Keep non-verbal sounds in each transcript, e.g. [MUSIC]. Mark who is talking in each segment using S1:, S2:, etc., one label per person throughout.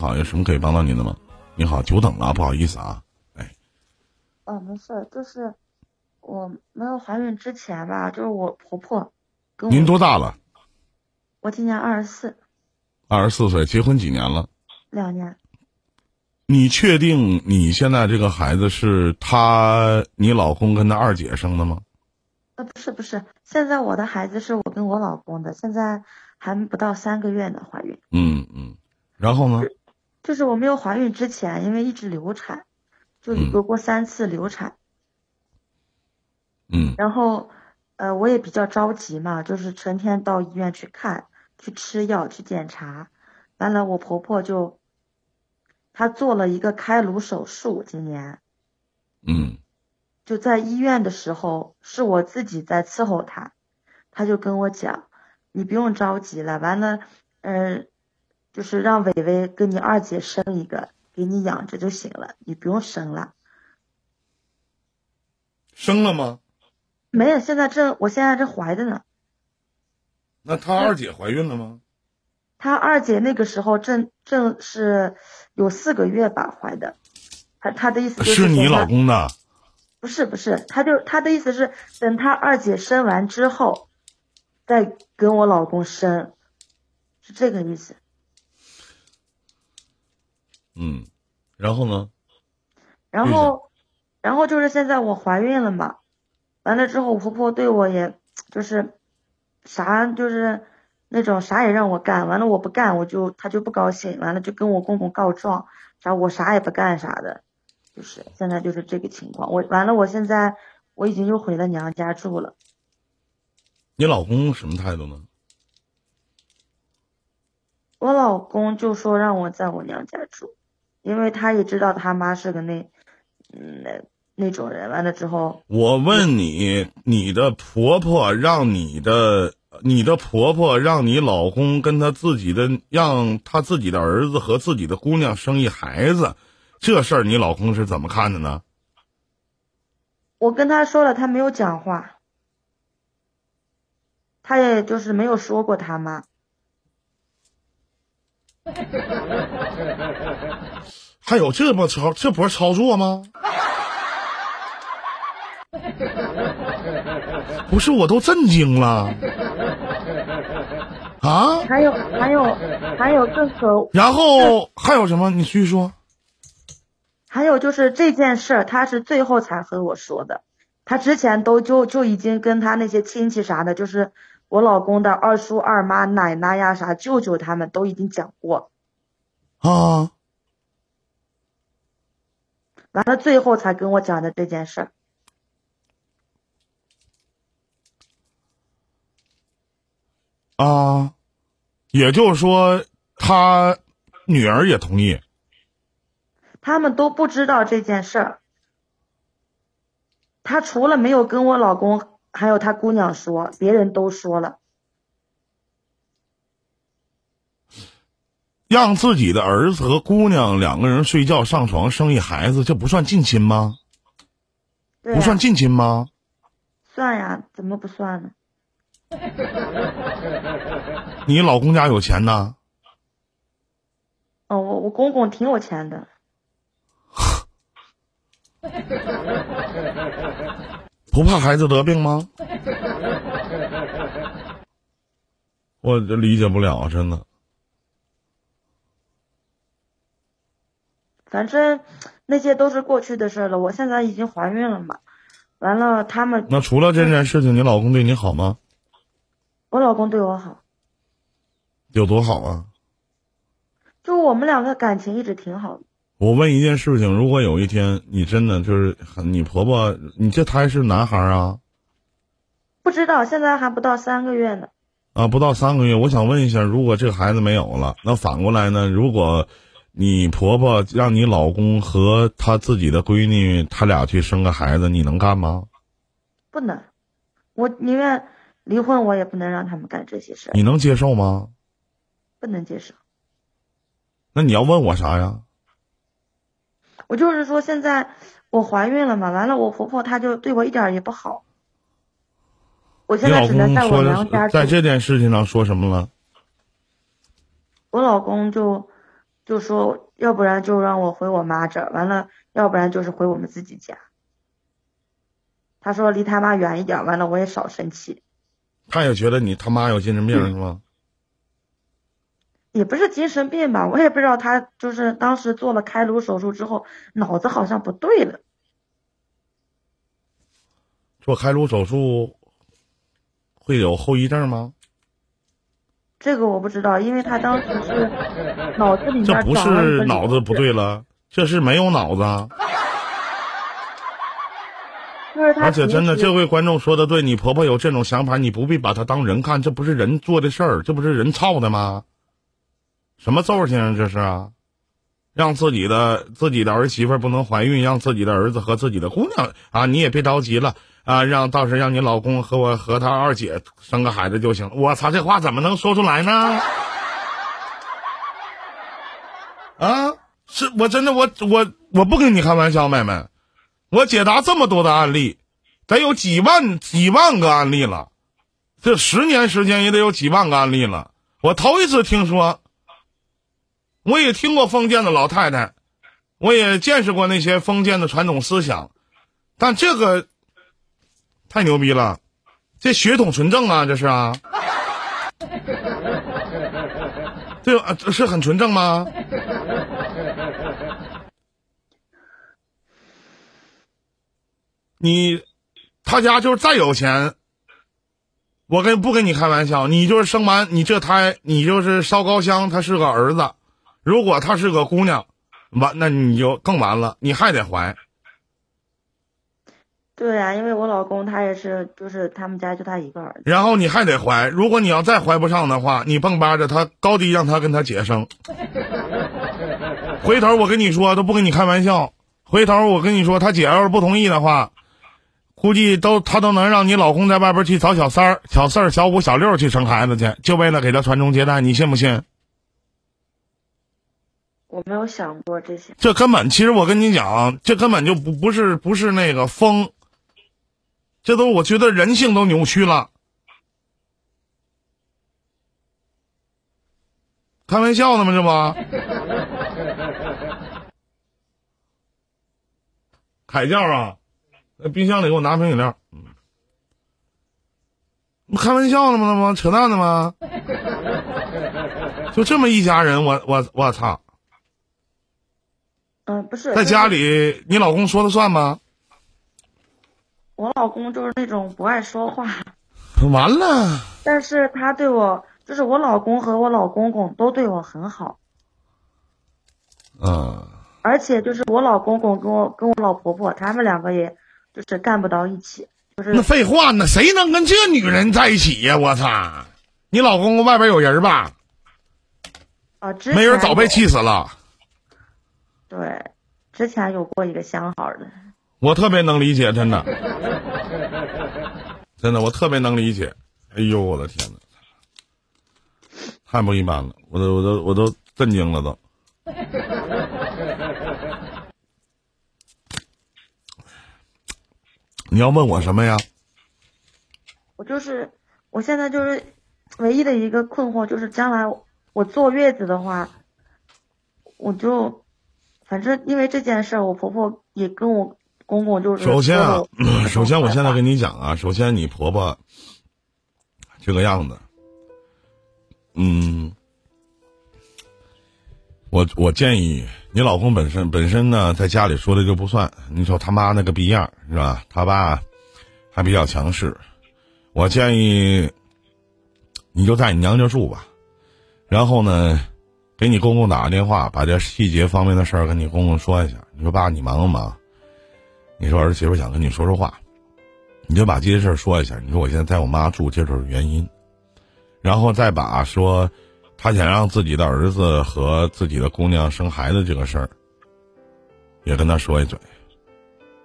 S1: 好，有什么可以帮到您的吗？你好，久等了，不好意思啊。哎，
S2: 哦，没事，就是我没有怀孕之前吧，就是我婆婆跟我，
S1: 您多大了？
S2: 我今年二十四，
S1: 二十四岁，结婚几年了？
S2: 两年。
S1: 你确定你现在这个孩子是他你老公跟他二姐生的吗？
S2: 呃，不是不是，现在我的孩子是我跟我老公的，现在还不到三个月呢，怀孕。
S1: 嗯嗯，然后呢？
S2: 就是我没有怀孕之前，因为一直流产，就有过三次流产。
S1: 嗯。
S2: 然后，呃，我也比较着急嘛，就是成天到医院去看，去吃药，去检查。完了，我婆婆就。她做了一个开颅手术，今年，
S1: 嗯，
S2: 就在医院的时候，是我自己在伺候她，她就跟我讲，你不用着急了，完了，嗯，就是让伟伟跟你二姐生一个，给你养着就行了，你不用生了。
S1: 生了吗？
S2: 没有，现在正，我现在正怀着呢。
S1: 那他二姐怀孕了吗？
S2: 他二姐那个时候正正是有四个月吧怀的，他他的意思
S1: 是你老公的，
S2: 不是不是，他就他的意思是等他二姐生完之后，再跟我老公生，是这个意思。
S1: 嗯，然后呢？
S2: 然后，然后就是现在我怀孕了嘛，完了之后我婆婆对我也就是啥就是。那种啥也让我干，完了我不干，我就她就不高兴，完了就跟我公公告状，啥我啥也不干啥的，就是现在就是这个情况。我完了，我现在我已经又回了娘家住了。
S1: 你老公什么态度呢？
S2: 我老公就说让我在我娘家住，因为他也知道他妈是个那，嗯那那种人。完了之后，
S1: 我问你，你的婆婆让你的。你的婆婆让你老公跟他自己的让他自己的儿子和自己的姑娘生一孩子，这事儿你老公是怎么看的呢？
S2: 我跟他说了，他没有讲话，他也就是没有说过他妈。[LAUGHS]
S1: 还有这么操这不是操作吗？不是，我都震惊了。啊！
S2: 还有还有还有这可，
S1: 然后还有什么？你继续说。
S2: 还有就是这件事儿，他是最后才和我说的，他之前都就就已经跟他那些亲戚啥的，就是我老公的二叔、二妈、奶奶呀啥舅舅他们都已经讲过。
S1: 啊！
S2: 完了，最后才跟我讲的这件事儿。
S1: 啊，也就是说，他女儿也同意。
S2: 他们都不知道这件事儿。他除了没有跟我老公，还有他姑娘说，别人都说了。
S1: 让自己的儿子和姑娘两个人睡觉上床生一孩子，这不算近亲吗？不算近亲吗？
S2: 算呀，怎么不算呢？[LAUGHS]
S1: 你老公家有钱
S2: 呢？哦，我我公公挺有钱的。[LAUGHS]
S1: 不怕孩子得病吗？[LAUGHS] 我理解不了，真的。
S2: 反正那些都是过去的事了。我现在已经怀孕了嘛，完了他们。
S1: 那除了这件事情，你老公对你好吗？
S2: 我老公对我好，
S1: 有多好啊？
S2: 就我们两个感情一直挺好的。
S1: 我问一件事情：如果有一天你真的就是你婆婆，你这胎是男孩啊？
S2: 不知道，现在还不到三个月呢。
S1: 啊，不到三个月，我想问一下，如果这个孩子没有了，那反过来呢？如果你婆婆让你老公和他自己的闺女，他俩去生个孩子，你能干吗？
S2: 不能，我宁愿。离婚我也不能让他们干这些事
S1: 你能接受吗？
S2: 不能接受。
S1: 那你要问我啥呀？
S2: 我就是说，现在我怀孕了嘛，完了我婆婆她就对我一点也不好。我现在只能在我娘家。
S1: 在这件事情上说什么了？
S2: 我老公就就说要不然就让我回我妈这儿，完了要不然就是回我们自己家。他说离他妈远一点，完了我也少生气。
S1: 他也觉得你他妈有精神病是吗？
S2: 也不是精神病吧，我也不知道他就是当时做了开颅手术之后，脑子好像不对了。
S1: 做开颅手术会有后遗症吗？
S2: 这个我不知道，因为他当时是脑子里面
S1: 这不是脑子不对了，这是没有脑子 [LAUGHS] 而且真的，这位观众说的对，你婆婆有这种想法，你不必把她当人看，这不是人做的事儿，这不是人操的吗？什么揍性啊这是啊？让自己的自己的儿媳妇不能怀孕，让自己的儿子和自己的姑娘啊，你也别着急了啊，让到时让你老公和我和他二姐生个孩子就行。我操，这话怎么能说出来呢？[LAUGHS] 啊，是我真的我我我不跟你开玩笑，妹妹。我解答这么多的案例，得有几万几万个案例了，这十年时间也得有几万个案例了。我头一次听说，我也听过封建的老太太，我也见识过那些封建的传统思想，但这个太牛逼了，这血统纯正啊，这是啊，[LAUGHS] 这啊是很纯正吗？你他家就是再有钱，我跟不跟你开玩笑，你就是生完你这胎，你就是烧高香，他是个儿子，如果她是个姑娘，完那你就更完了，你还得怀。
S2: 对呀、因为我老公他也是，就是他们家就他一个儿子。
S1: 然后你还得怀，如果你要再怀不上的话，你蹦巴着他高低让他跟他姐生。回头我跟你说，都不跟你开玩笑。回头我跟你说，他姐要是不同意的话，估计都他都能让你老公在外边去找小三儿、小四儿、小五、小六去生孩子去，就为了给他传宗接代，你信不信？
S2: 我没有想过这些。
S1: 这根本，其实我跟你讲，这根本就不不是不是那个疯，这都我觉得人性都扭曲了。开玩笑呢吗？这不？[LAUGHS] 凯教啊，那冰箱里给我拿瓶饮料。嗯，不开玩笑呢吗？那吗？扯淡呢吗？[LAUGHS] 就这么一家人，我我我操！
S2: 嗯，不是。
S1: 在家
S2: 就是
S1: 里，你老公说了算吗？
S2: 我老公就是那种不爱说话，
S1: 完了，
S2: 但是他对我，就是我老公和我老公公都对我很好，
S1: 嗯，
S2: 而且就是我老公公跟我跟我老婆婆他们两个也就是干不到一起，就是
S1: 那废话，呢谁能跟这女人在一起呀？我操！你老公公外边有人吧？
S2: 啊，
S1: 没人早被气死了。
S2: 对，之前有过一个相好的，
S1: 我特别能理解，真的，真的，我特别能理解。哎呦，我的天哪，太不一般了！我都我都我都震惊了都。你要问我什么呀？
S2: 我就是我现在就是唯一的一个困惑就是将来我坐月子的话，我就反正因为这件事儿，我婆婆也跟我公公就是
S1: 首先啊首先我现在跟你讲啊，首先你婆婆这个样子，嗯，我我建议你老公本身本身呢，在家里说的就不算，你说他妈那个逼样是吧？他爸还比较强势，我建议你就在你娘家住吧，然后呢，给你公公打个电话，把这细节方面的事儿跟你公公说一下。你说爸，你忙不忙？你说儿媳妇想跟你说说话，你就把这些事儿说一下。你说我现在在我妈住，这就是原因，然后再把说他想让自己的儿子和自己的姑娘生孩子这个事儿，也跟他说一嘴。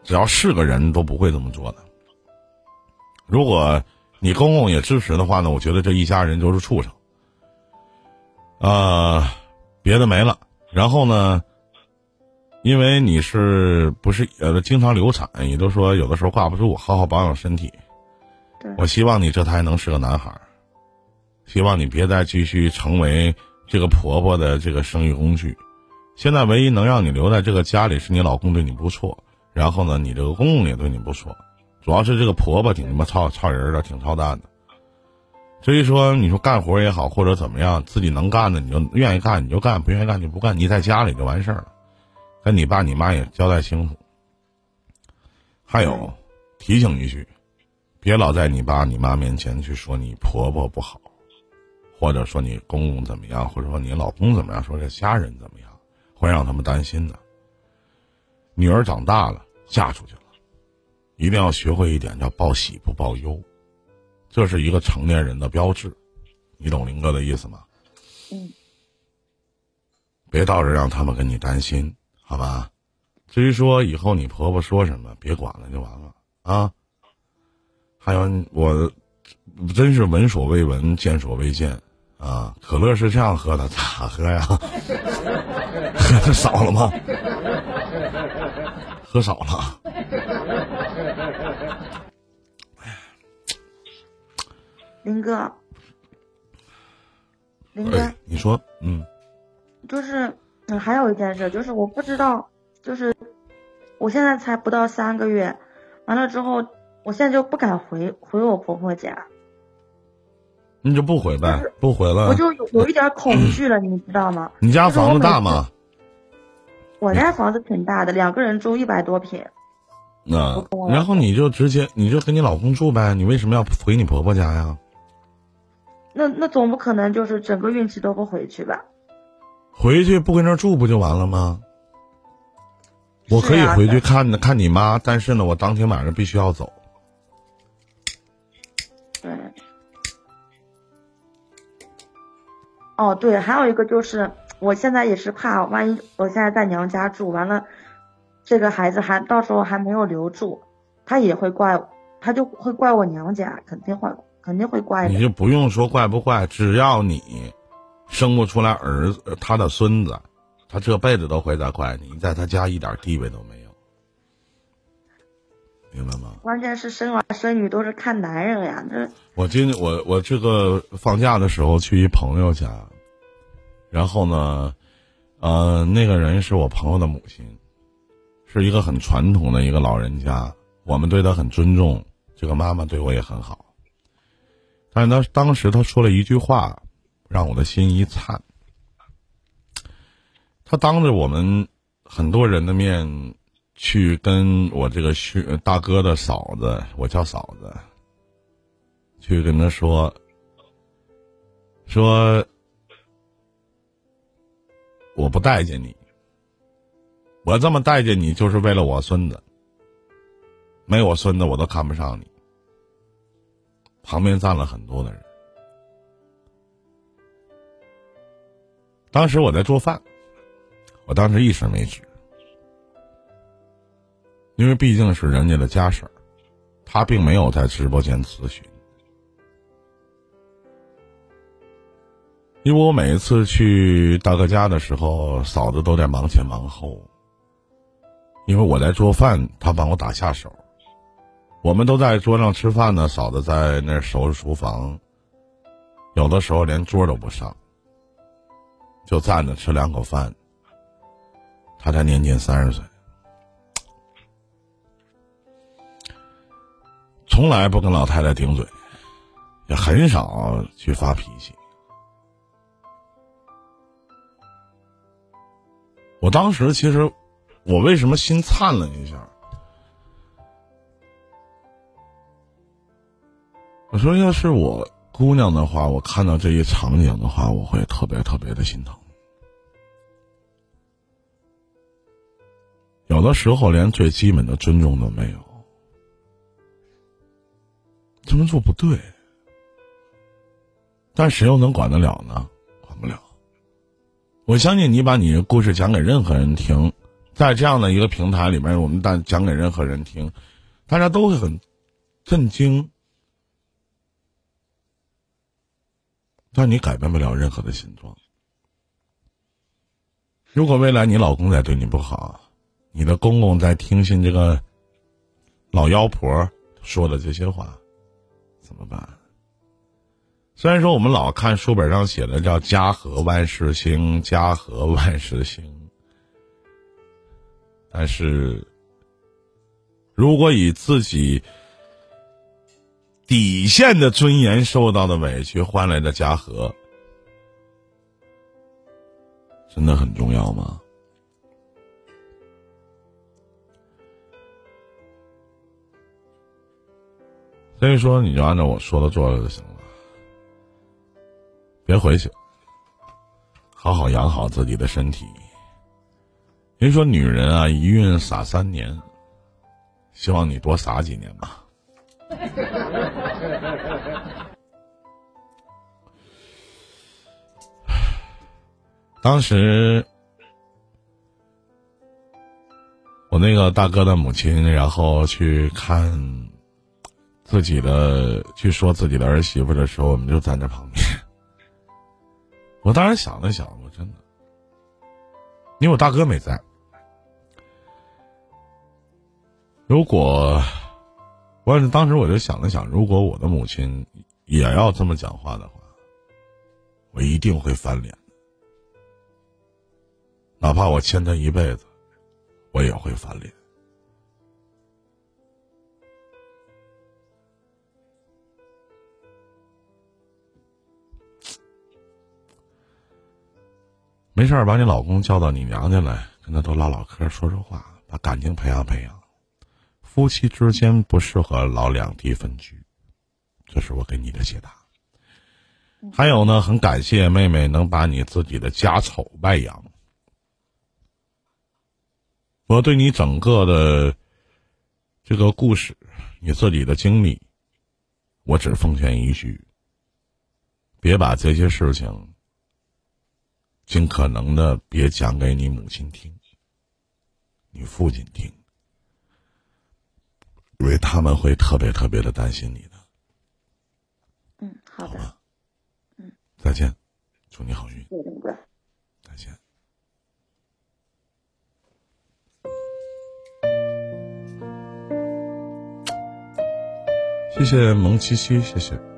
S1: 只要是个人都不会这么做的。如果你公公也支持的话呢，我觉得这一家人就是畜生。啊、别的没了。然后呢，因为你是不是呃经常流产，也都说有的时候挂不住，好好保养身体。
S2: 对
S1: 我希望你这胎能是个男孩儿，希望你别再继续成为这个婆婆的这个生育工具。现在唯一能让你留在这个家里是你老公对你不错，然后呢，你这个公公也对你不错，主要是这个婆婆挺他妈操操人的，挺操蛋的。所以说你说干活也好，或者怎么样，自己能干的你就愿意干你就干，不愿意干就不干，你在家里就完事儿了，跟你爸你妈也交代清楚。还有，提醒一句，别老在你爸你妈面前去说你婆婆不好，或者说你公公怎么样，或者说你老公怎么样，说这家人怎么样。会让他们担心的。女儿长大了，嫁出去了，一定要学会一点，叫报喜不报忧，这是一个成年人的标志。你懂林哥的意思吗？
S2: 嗯。
S1: 别到时让他们跟你担心，好吧？至于说以后你婆婆说什么，别管了就完了啊。还有我，真是闻所未闻，见所未见。啊，可乐是这样喝的，咋喝呀？[LAUGHS] 喝少了吗？喝少了。
S2: 林哥，林哥，
S1: 你说，嗯，
S2: 就是，嗯，还有一件事，就是我不知道，就是我现在才不到三个月，完了之后，我现在就不敢回回我婆婆家。
S1: 你就不回呗，不回了。
S2: 我就有有一点恐惧了，[CLEARS THROAT] 你知道吗？
S1: 你家房子大吗？
S2: 我家房子挺大的，两个人住一百多平。
S1: 那然后你就直接你就跟你老公住呗，你为什么要回你婆婆家呀？
S2: 那那总不可能就是整个孕期都不回去吧？
S1: 回去不跟那住不就完了吗？我可以回去看看你妈，但是呢，我当天晚上必须要走。
S2: 对哦，对，还有一个就是，我现在也是怕，万一我现在在娘家住完了，这个孩子还到时候还没有留住，他也会怪，他就会怪我娘家，肯定会肯定会怪。
S1: 你就不用说怪不怪，只要你生不出来儿子，他的孙子，他这辈子都会在怪你，你在他家一点地位都没有，明白吗？
S2: 关键是生儿生女都是看男人呀，这。
S1: 我今我我这个放假的时候去一朋友家，然后呢，呃，那个人是我朋友的母亲，是一个很传统的一个老人家，我们对他很尊重，这个妈妈对我也很好。但是他当时他说了一句话，让我的心一颤。他当着我们很多人的面，去跟我这个兄大哥的嫂子，我叫嫂子。去跟他说，说我不待见你，我这么待见你就是为了我孙子，没我孙子我都看不上你。旁边站了很多的人，当时我在做饭，我当时一声没吱，因为毕竟是人家的家事儿，他并没有在直播间咨询。因为我每一次去大哥家的时候，嫂子都在忙前忙后。因为我在做饭，他帮我打下手。我们都在桌上吃饭呢，嫂子在那收拾厨房。有的时候连桌都不上，就站着吃两口饭。她才年仅三十岁，从来不跟老太太顶嘴，也很少去发脾气。我当时其实，我为什么心颤了一下？我说，要是我姑娘的话，我看到这一场景的话，我会特别特别的心疼。有的时候连最基本的尊重都没有，这么做不对。但谁又能管得了呢？管不了。我相信你把你的故事讲给任何人听，在这样的一个平台里面，我们但讲给任何人听，大家都会很震惊，但你改变不了任何的现状。如果未来你老公再对你不好，你的公公在听信这个老妖婆说的这些话，怎么办？虽然说我们老看书本上写的叫“家和万事兴，家和万事兴”，但是，如果以自己底线的尊严受到的委屈换来的家和，真的很重要吗？所以说，你就按照我说的做了就行了，别回去，好好养好自己的身体。人说女人啊，一孕傻三年，希望你多傻几年吧。当时，我那个大哥的母亲，然后去看自己的，去说自己的儿媳妇的时候，我们就在那旁边。[LAUGHS] 我当时想了想，我真的，因为我大哥没在。如果，我当时我就想了想，如果我的母亲也要这么讲话的话，我一定会翻脸。哪怕我欠他一辈子，我也会翻脸。没事儿，把你老公叫到你娘家来，跟他多唠唠嗑，说说话，把感情培养培养。夫妻之间不适合老两地分居，这是我给你的解答。还有呢，很感谢妹妹能把你自己的家丑外扬。我对你整个的这个故事，你自己的经历，我只奉劝一句：别把这些事情尽可能的别讲给你母亲听，你父亲听，因为他们会特别特别的担心你的。
S2: 嗯，好的。嗯，
S1: 再见，祝你好运。
S2: 谢谢
S1: 谢萌七七，谢谢。